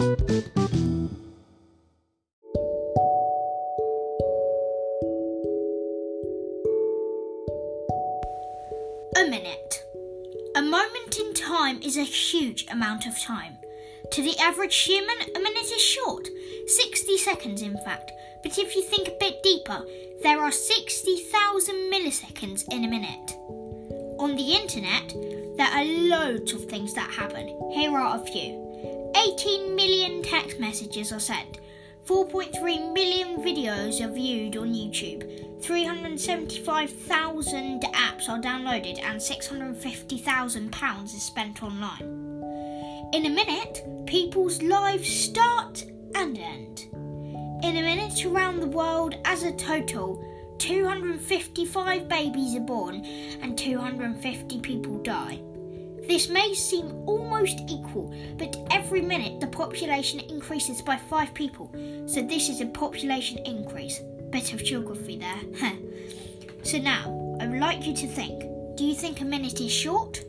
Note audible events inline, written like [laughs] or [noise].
A minute. A moment in time is a huge amount of time. To the average human, a minute is short, 60 seconds in fact. But if you think a bit deeper, there are 60,000 milliseconds in a minute. On the internet, there are loads of things that happen. Here are a few 18 million text messages are sent, 4.3 million videos are viewed on YouTube, 375,000 apps are downloaded, and £650,000 is spent online. In a minute, people's lives start and end. In a minute around the world, as a total, 255 babies are born and 250 people die. This may seem almost equal, but every minute the population increases by 5 people, so this is a population increase. Bit of geography there. [laughs] so now, I would like you to think do you think a minute is short?